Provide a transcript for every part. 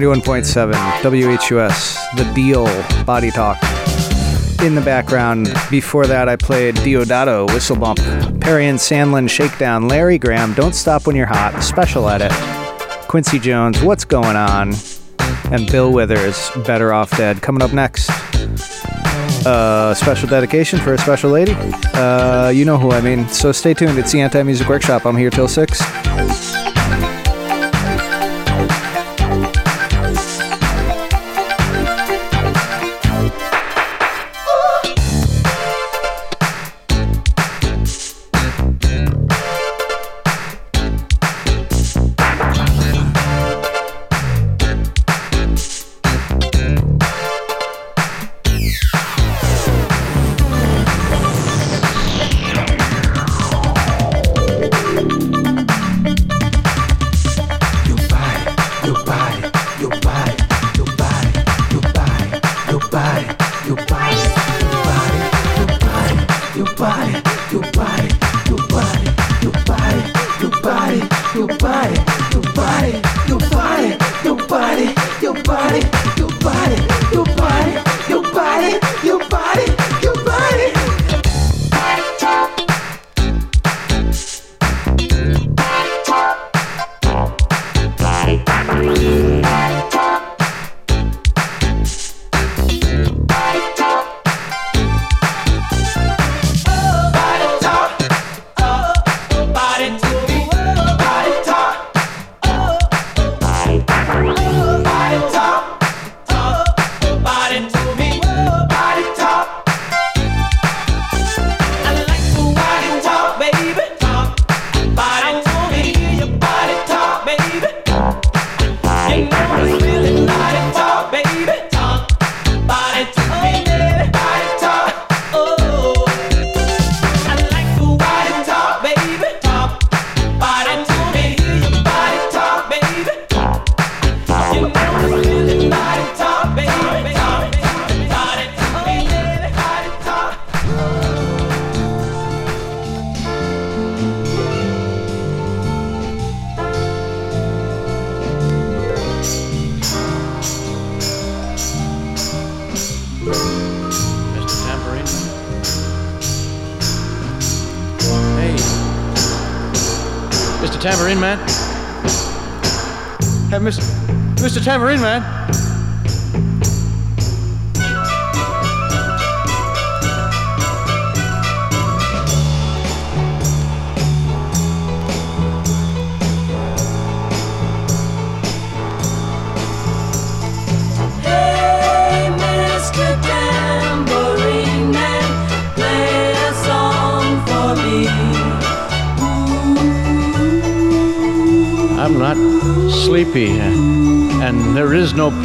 91.7 WHUS, The Deele, Body Talk. In the background, before that, I played Deodato, Whistle Bump, Perry and Sandlin, Shakedown, Larry Graham, Don't Stop When You're Hot, Special Edit, Quincy Jones, What's Going On, and Bill Withers, Better Off Dead. Coming up next, uh, special dedication for a special lady. Uh, you know who I mean. So stay tuned. It's the Anti Music Workshop. I'm here till 6.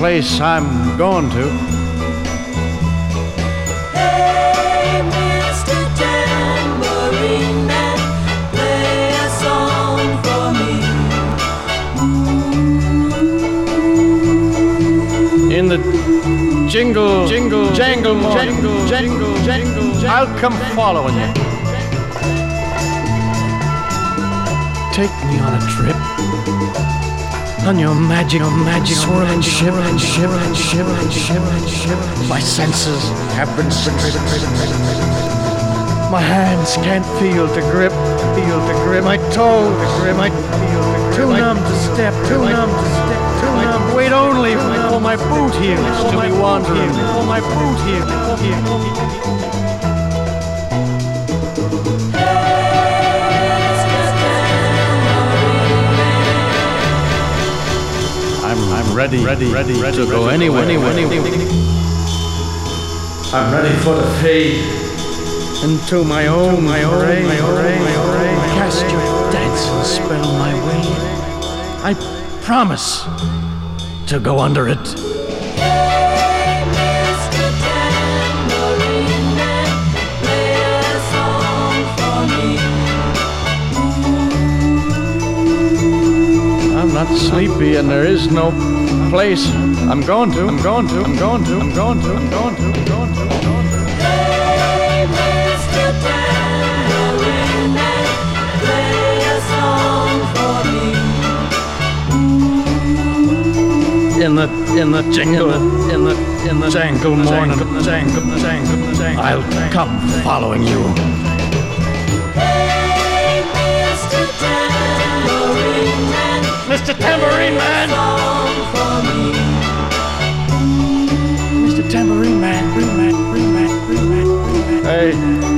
Place I'm going to. Hey, Mr. Tambourine Man, play a song for me. In the jingle, jingle, jangle, jangle, jangle, jangle, I'll come following you. Take me on a trip on your magic, your magic, swirling, shivering, shivering, shivering, shivering, shivering. My senses have been stripped. My hands can't feel to grip, feel to grip. My toe to grip, my feel to grip. Too numb to step, too numb to step, too numb. Wait only for my boot here, for my wandering, for my boot here, here. Ready, ready, ready, ready to go anywhere, anywhere, anywhere. I'm ready for the fade into my own, my own, my own, my own. Cast your dancing spell my way. I promise to go under it. I'm not sleepy and there is no place. I'm going to, I'm going to, I'm going to, I'm going to, I'm going to, I'm going to, I'm going to. Hey, Mr. Tambourine play a song for me. In the in the jingle, in the in the jangle morning, jangle, jangle, jangle. I'll come following you. Hey, Mr. Tambourine Man, Mr. Tambourine Man, Green Man. Hey,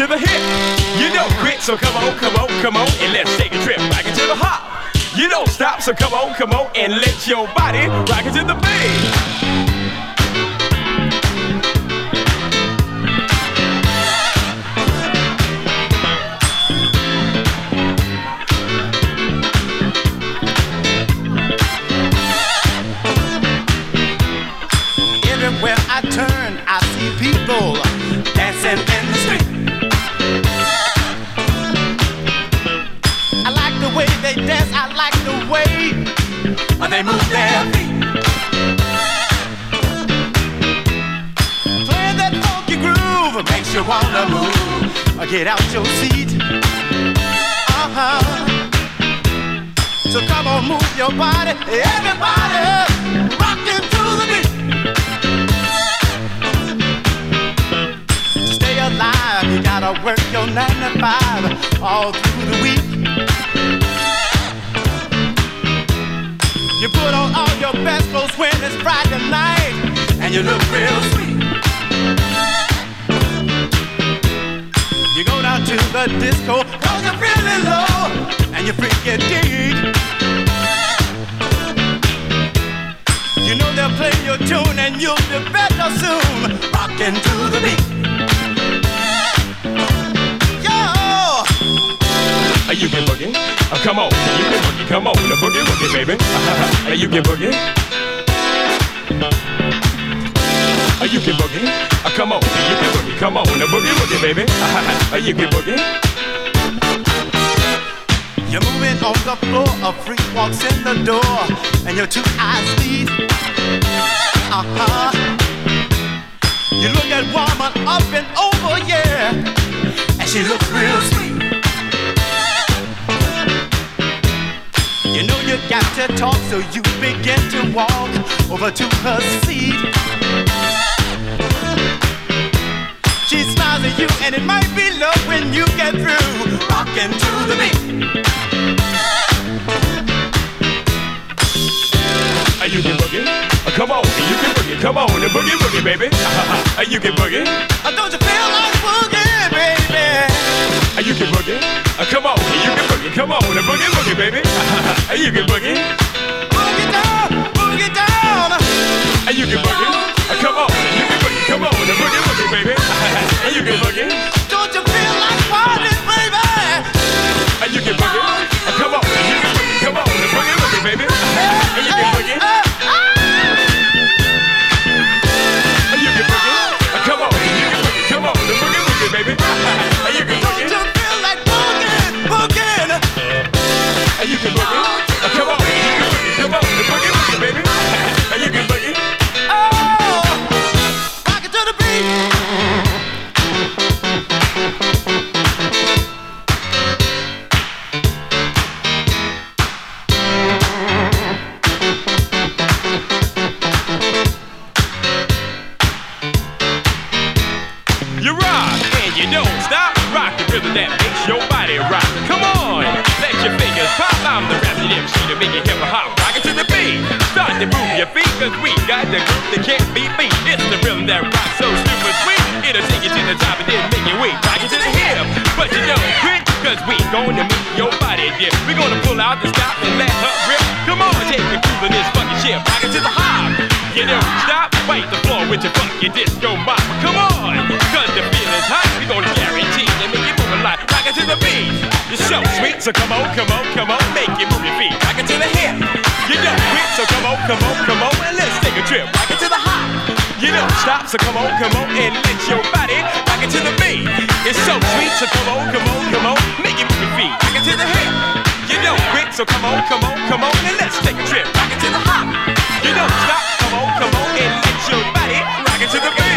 to the hip. You don't quit, so come on, come on, come on, and let's take a trip back into the hop. You don't stop, so come on, come on, and let your body rock into the beat. On, move your body. Everybody, baby. Uh, you can boogie. Uh, you can boogie. Uh, come on, you can boogie. Come on, the boogie woogie, baby. Uh, you can boogie. You're moving on the floor, a freak walks in the door, and your two eyes meet. Uh huh. You look at woman up and over, yeah, and she looks real sweet. Got to talk, so you begin to walk over to her seat. She smiles at you, and it might be love when you get through rocking to the beat. Uh, you can boogie. Uh, come on, you can boogie. Come on, the boogie woogie, baby. Uh, you can boogie. Uh, Don't you feel like boogie? Uh, you can boogie. Uh, come on, you can boogie. Come on, the boogie woogie, baby. Uh, you can boogie. Boogie down, boogie down. Uh, you can boogie. Uh, come on, you can boogie. Come on, the boogie woogie, baby. Uh, you can boogie. Don't you feel like partying, baby? Uh, you can boogie. Uh, come on, you can boogie. Come on, the boogie woogie, baby. Uh, so come on, come on, come on, make you move your feet. Rock it to the hip. You don't quit, so come on, come on, come on, and let's take a trip. Rock it to the hop. You don't stop, so come on, come on, and let your body rock it to the beat. It's so sweet, so come on, come on, come on, make it move your feet. Rock it to the hip. You don't quit, so come on, come on, come on, and let's take a trip. Rock it to the hop. You don't stop, come on, come on, and let your body rock it to the beat.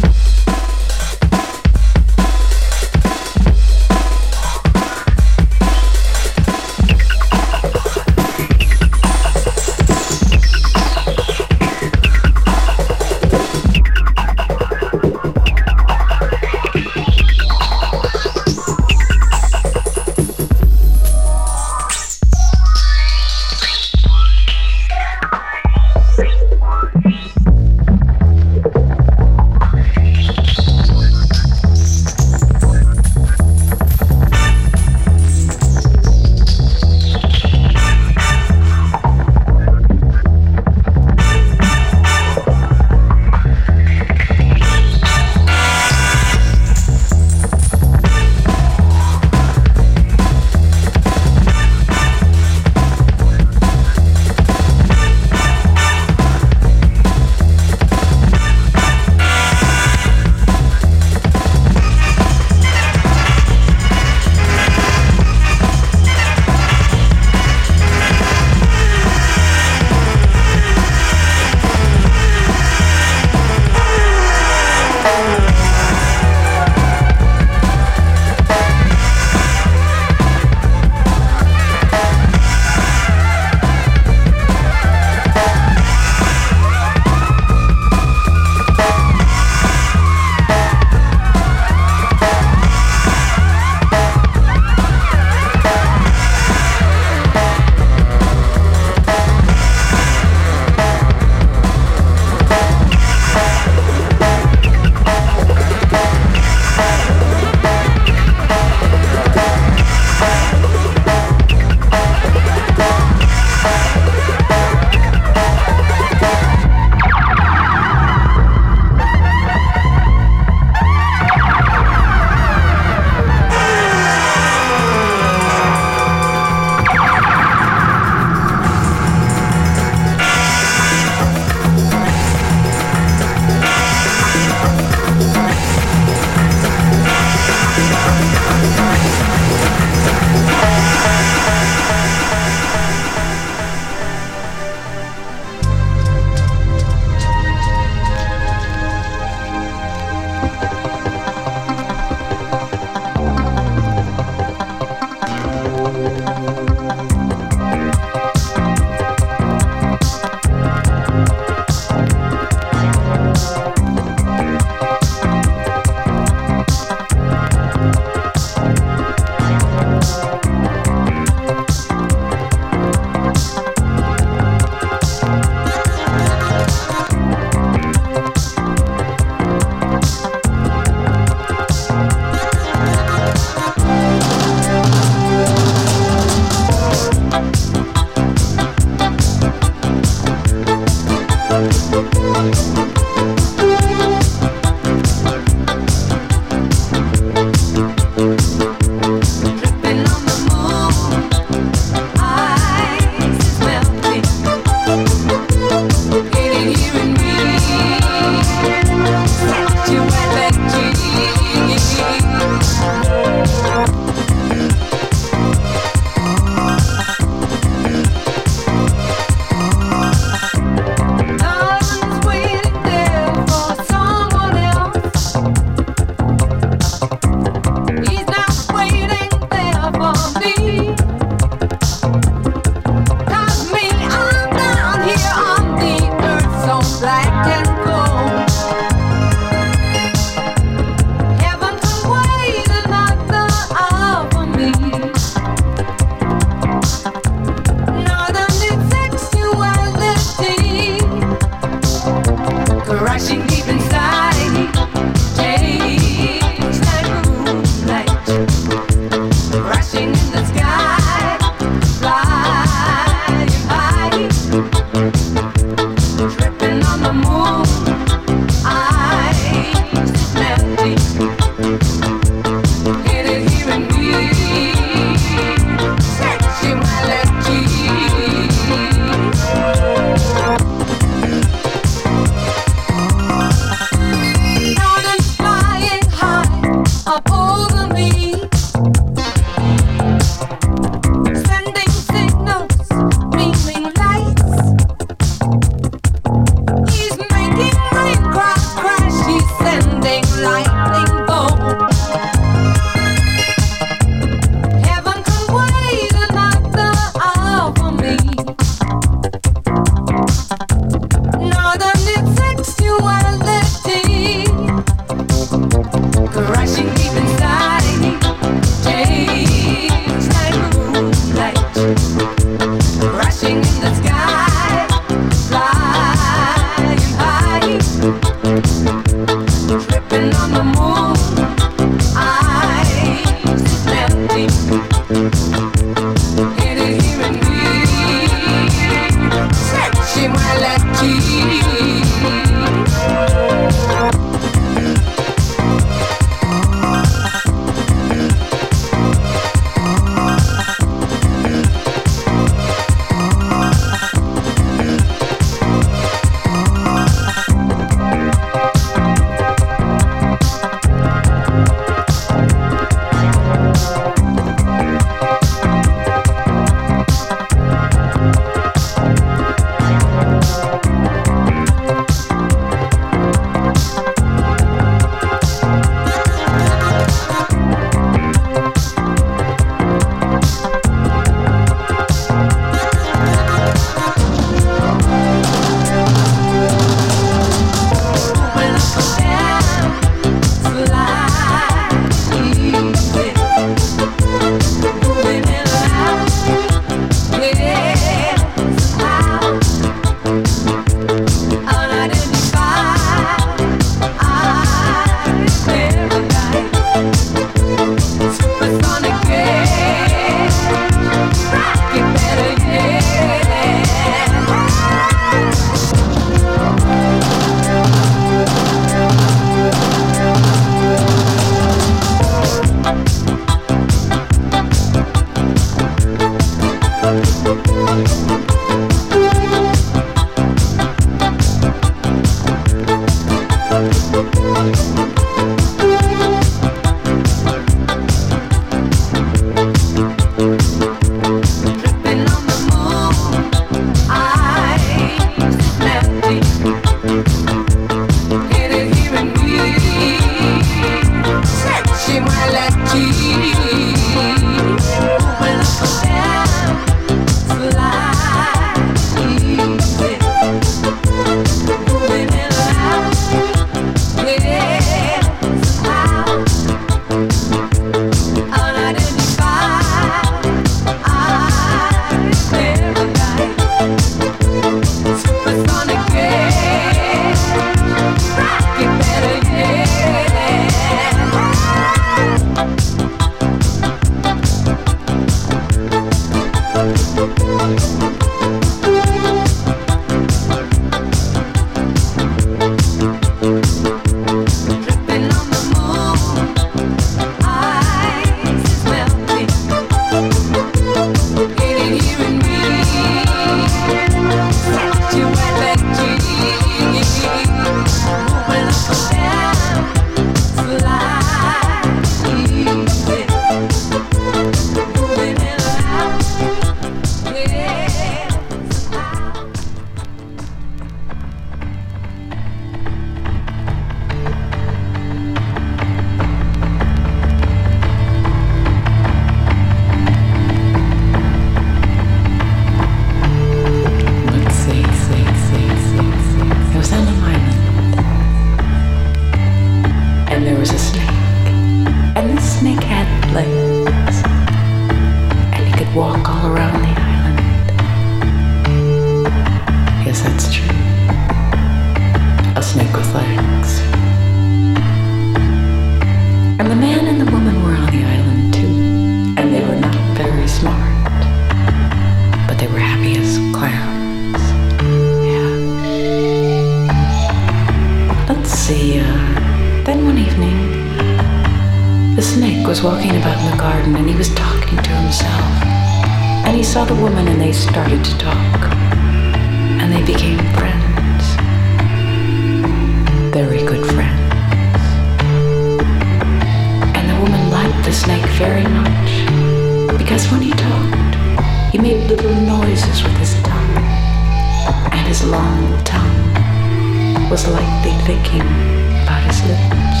about his lips,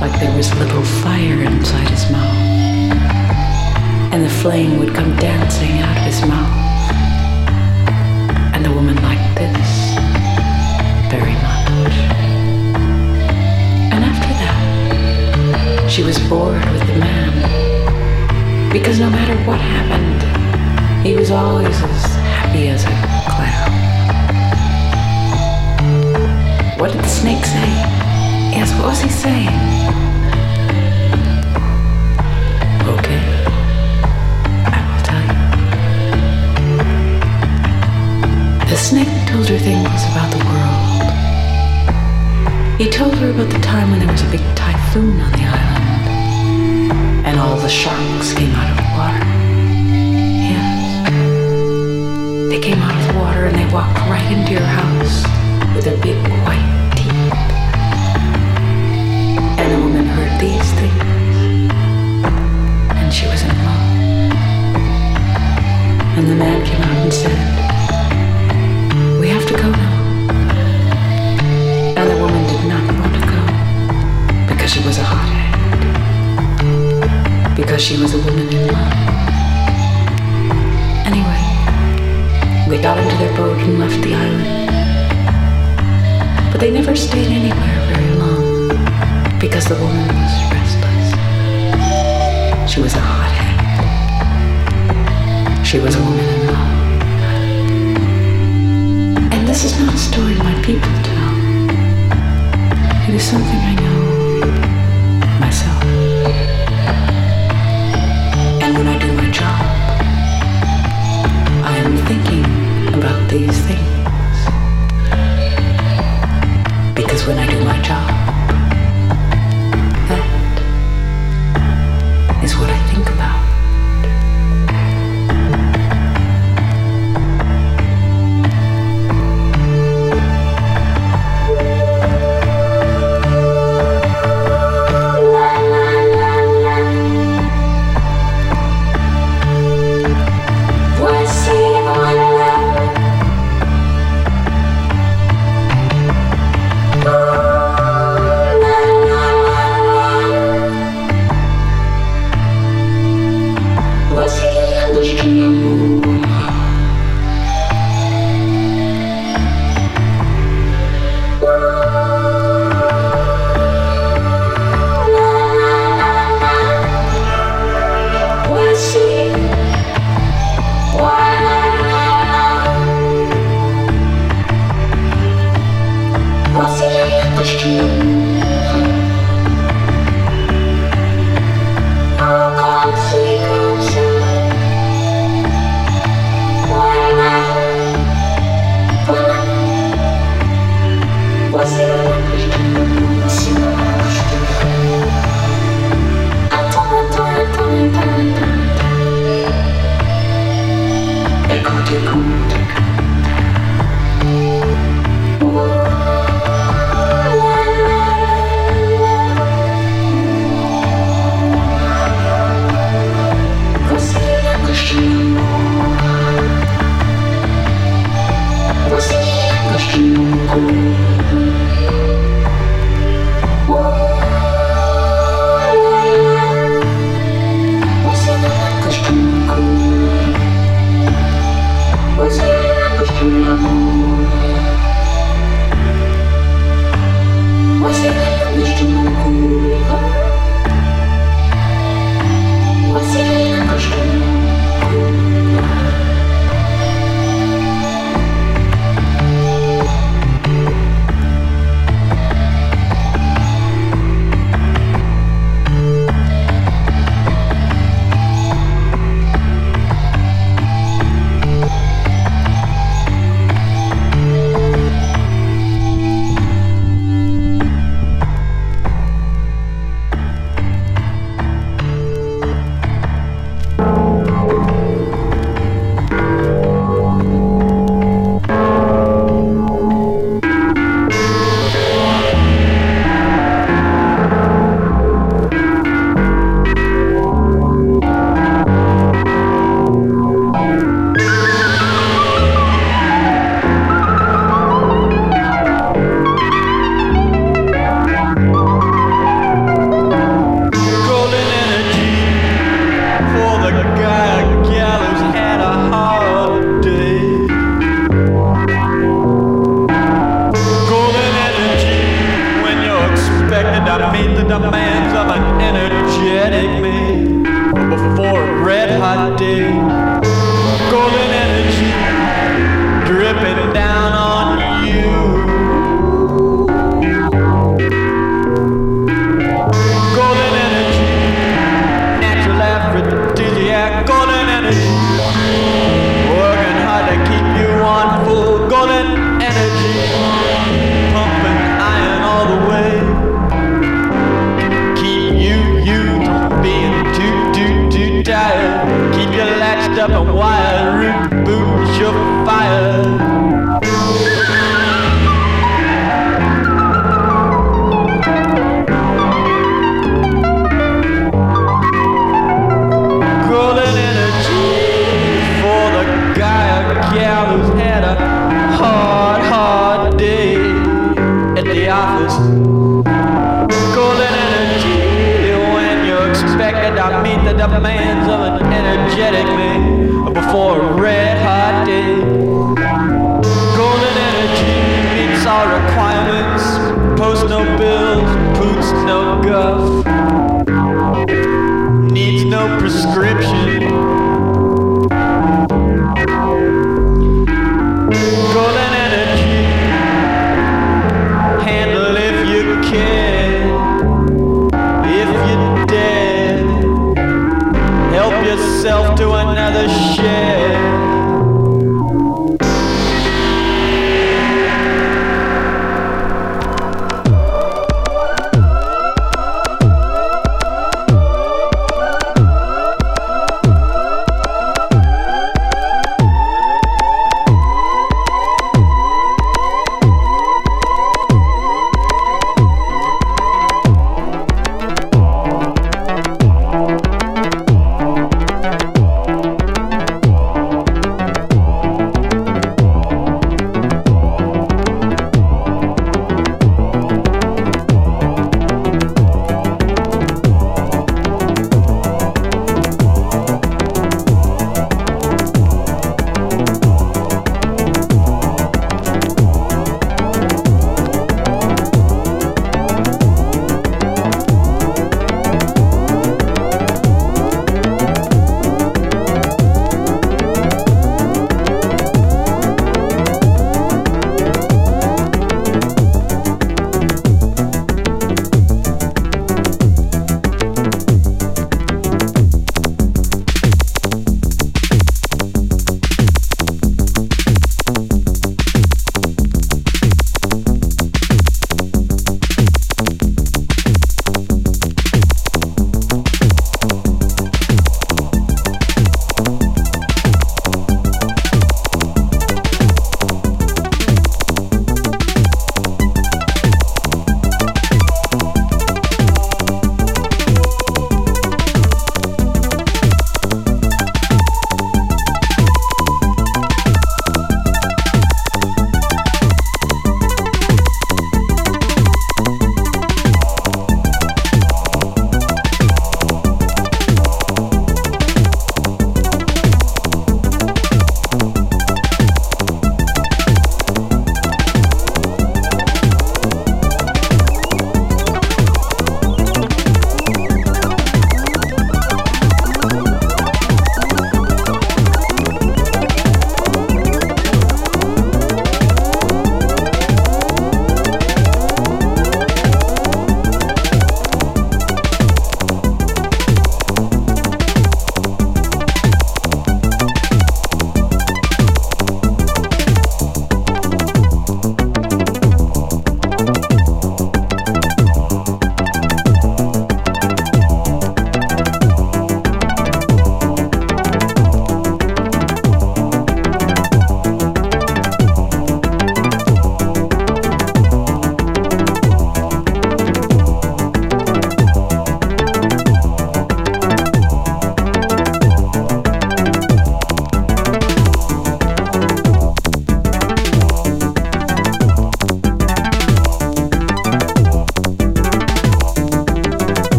like there was little fire inside his mouth. And the flame would come dancing out of his mouth. And the woman liked this very much. And after that, she was bored with the man. Because no matter what happened, he was always as happy as a clown. What did the Snake say? Yes, what was he saying? Okay. I will tell you. The snake told her things about the world. He told her about the time when there was a big typhoon on the island and all the sharks came out of the water. Yes. They came out of the water and they walked right into your house their big white teeth. And the woman heard these things. And she was in love. And the man came out and said, We have to go now. And the woman did not want to go because she was a hothead. Because she was a woman in love. Anyway, they got into their boat and left the island. But they never stayed anywhere very long because the woman was restless. She was a hothead. She was a woman in love. And this is not a story my people tell. It is something I know myself. And when I do my job, I am thinking about these things. Because when I do my job,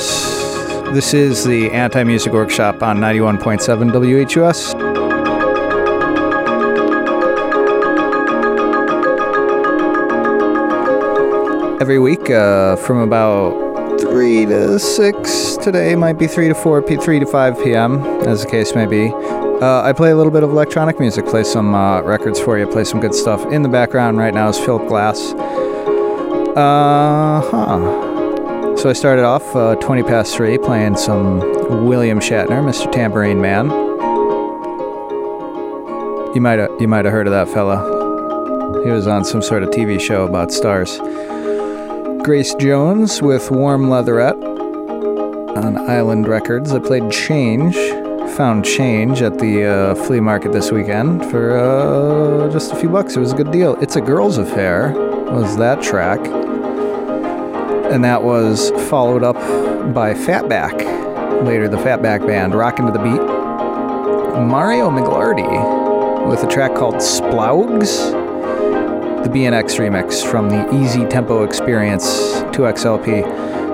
This is the Anti Music Workshop on 91.7 WHUS. Every week uh, from about 3 to 6, today might be 3 to 4, p- 3 to 5 p.m., as the case may be. Uh, I play a little bit of electronic music, play some uh, records for you, play some good stuff. In the background right now is Philip Glass. Uh huh. So I started off uh, 20 past three playing some William Shatner, Mr. Tambourine Man. You might have you might have heard of that fella. He was on some sort of TV show about stars. Grace Jones with Warm Leatherette on Island Records. I played Change, found Change at the uh, flea market this weekend for uh, just a few bucks. It was a good deal. It's a Girls Affair was that track and that was followed up by Fatback. Later, the Fatback Band, rocking to the beat. Mario Migliardi with a track called Splowg's, the BNX remix from the Easy Tempo Experience 2XLP.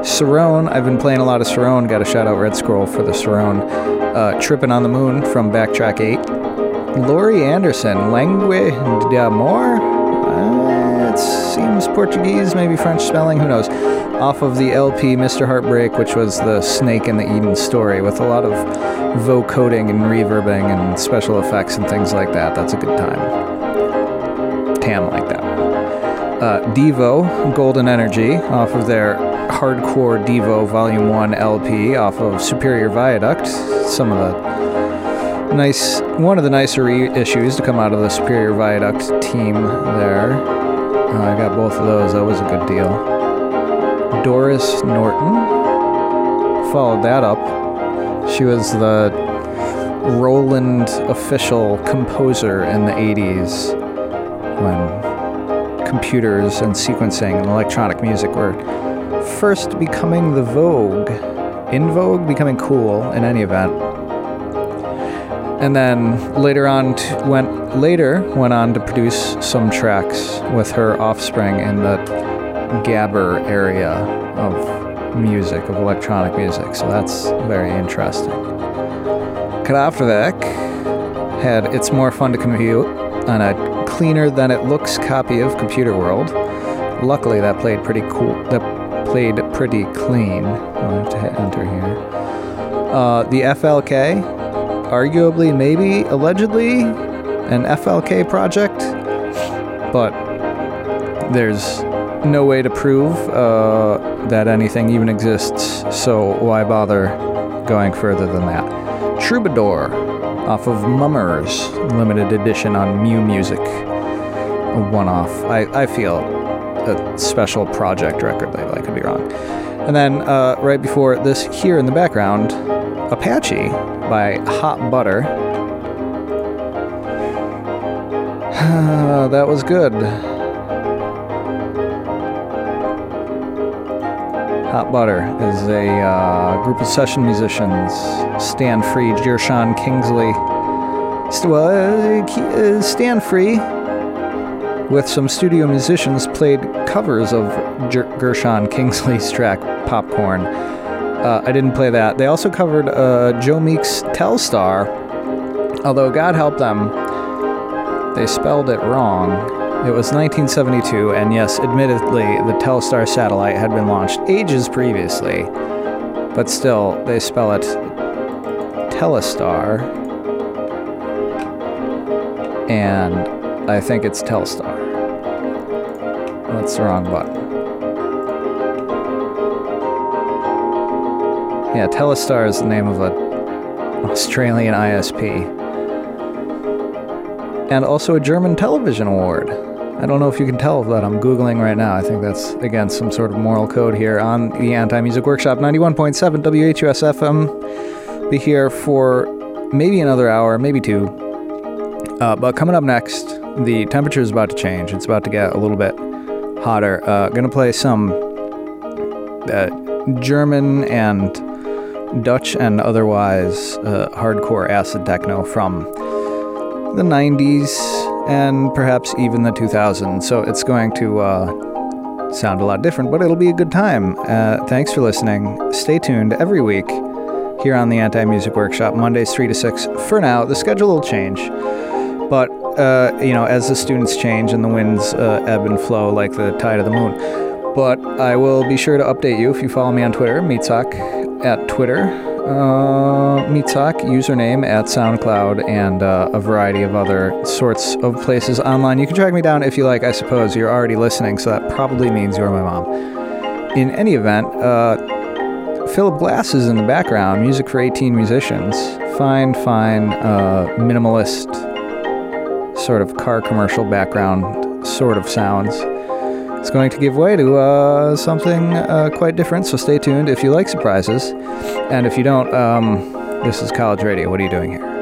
Cerrone, I've been playing a lot of Cerrone, got a shout out Red Scroll for the Cerrone. Uh, Trippin' on the Moon from Backtrack 8. Laurie Anderson, Langue d'Amor? Uh, it seems Portuguese, maybe French spelling, who knows? Off of the LP Mr. Heartbreak, which was the Snake in the Eden story, with a lot of vocoding and reverbing and special effects and things like that. That's a good time. Tam like that. Uh, Devo, Golden Energy, off of their Hardcore Devo Volume 1 LP, off of Superior Viaduct. Some of the nice, one of the nicer reissues to come out of the Superior Viaduct team there. Uh, I got both of those. That was a good deal. Doris Norton followed that up. She was the Roland official composer in the 80s when computers and sequencing and electronic music were first becoming the vogue. In vogue, becoming cool in any event. And then later on, went later went on to produce some tracks with her offspring in the Gabber area of music, of electronic music. So that's very interesting. Kraftwerk had It's More Fun to Compute on a cleaner than it looks copy of Computer World. Luckily, that played pretty cool. That played pretty clean. I'll have to hit enter here. Uh, the FLK, arguably, maybe, allegedly, an FLK project, but there's no way to prove uh, that anything even exists, so why bother going further than that? Troubadour, off of Mummers, limited edition on MuMusic. A one off. I, I feel a special project record label, I could be wrong. And then uh, right before this, here in the background, Apache by Hot Butter. that was good. Hot Butter is a uh, group of session musicians. Stan Free, Gershon Kingsley. St- well, uh, uh, Stan Free, with some studio musicians, played covers of Ger- Gershon Kingsley's track Popcorn. Uh, I didn't play that. They also covered uh, Joe Meek's Telstar, although God help them, they spelled it wrong. It was 1972, and yes, admittedly, the Telstar satellite had been launched ages previously, but still, they spell it Telestar, and I think it's Telstar. That's the wrong button. Yeah, Telestar is the name of an Australian ISP. And also a German television award. I don't know if you can tell that I'm Googling right now. I think that's, again, some sort of moral code here on the Anti Music Workshop 91.7 WHUS FM. Be here for maybe another hour, maybe two. Uh, but coming up next, the temperature is about to change. It's about to get a little bit hotter. Uh, gonna play some uh, German and Dutch and otherwise uh, hardcore acid techno from the 90s and perhaps even the 2000s. So it's going to uh, sound a lot different, but it'll be a good time. Uh, thanks for listening. Stay tuned every week here on the Anti Music Workshop, Mondays 3 to 6. For now, the schedule will change. But, uh, you know, as the students change and the winds uh, ebb and flow like the tide of the moon. But I will be sure to update you if you follow me on Twitter, Meatsock at Twitter, uh, username at SoundCloud, and uh, a variety of other sorts of places online. You can track me down if you like, I suppose. You're already listening, so that probably means you're my mom. in any event, uh, Philip Glass is in the background, music for 18 musicians. Fine, fine, uh, minimalist, sort of car commercial background sort of sounds. It's going to give way to uh, something uh, quite different, so stay tuned if you like surprises. And if you don't, um, this is college radio. What are you doing here?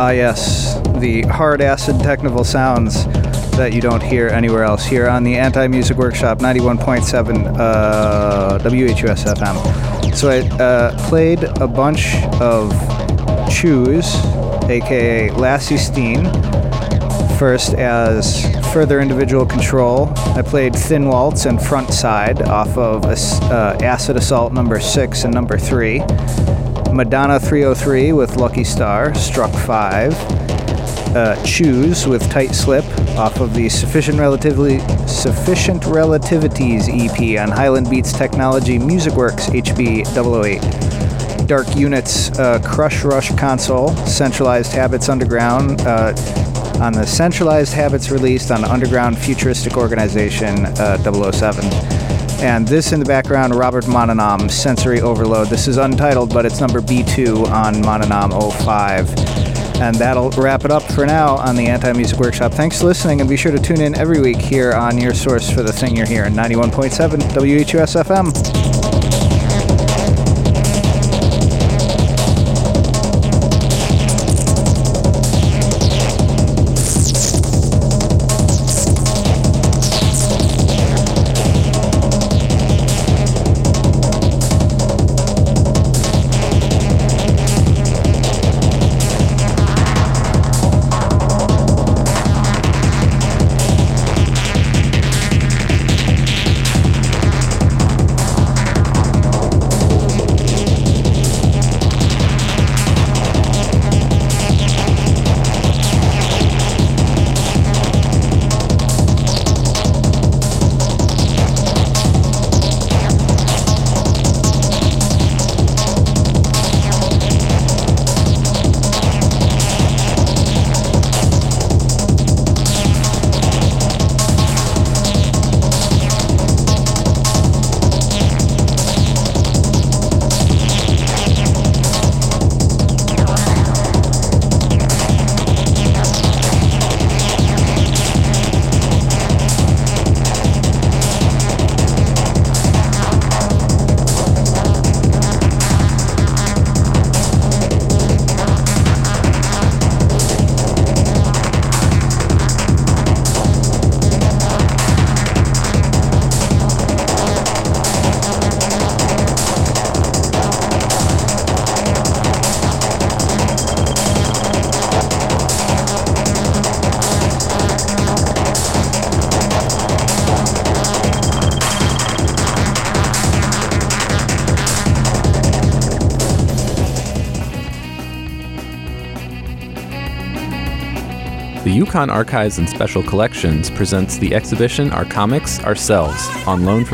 Ah, yes, the hard acid technical sounds that you don't hear anywhere else here on the Anti Music Workshop 91.7 uh, WHUS FM. So I uh, played a bunch of Choose, aka Lassie Steen, first as Further Individual Control. I played Thin Waltz and Front Side off of uh, Acid Assault number 6 and number 3. Madonna 303 with Lucky Star, Struck 5. Uh, Choose with Tight Slip off of the Sufficient Relatively Sufficient Relativities EP on Highland Beats Technology Music Works HB 008. Dark Unitz uh, Crush Rush console, Centralized Habits Underground, uh, on the Centralized Habits released on Underground Futuristic Organization uh, 007. And this in the background, Robbert Mononom, Sensory Overload. This is untitled, but it's number B2 on Mononom 05. And that'll wrap it up for now on the Anti Music Workshop. Thanks for listening, and be sure to tune in every week here on your source for the thing you're hearing 91.7 WHUS FM. Archives and Special Collections presents the exhibition Our Comics Ourselves on loan from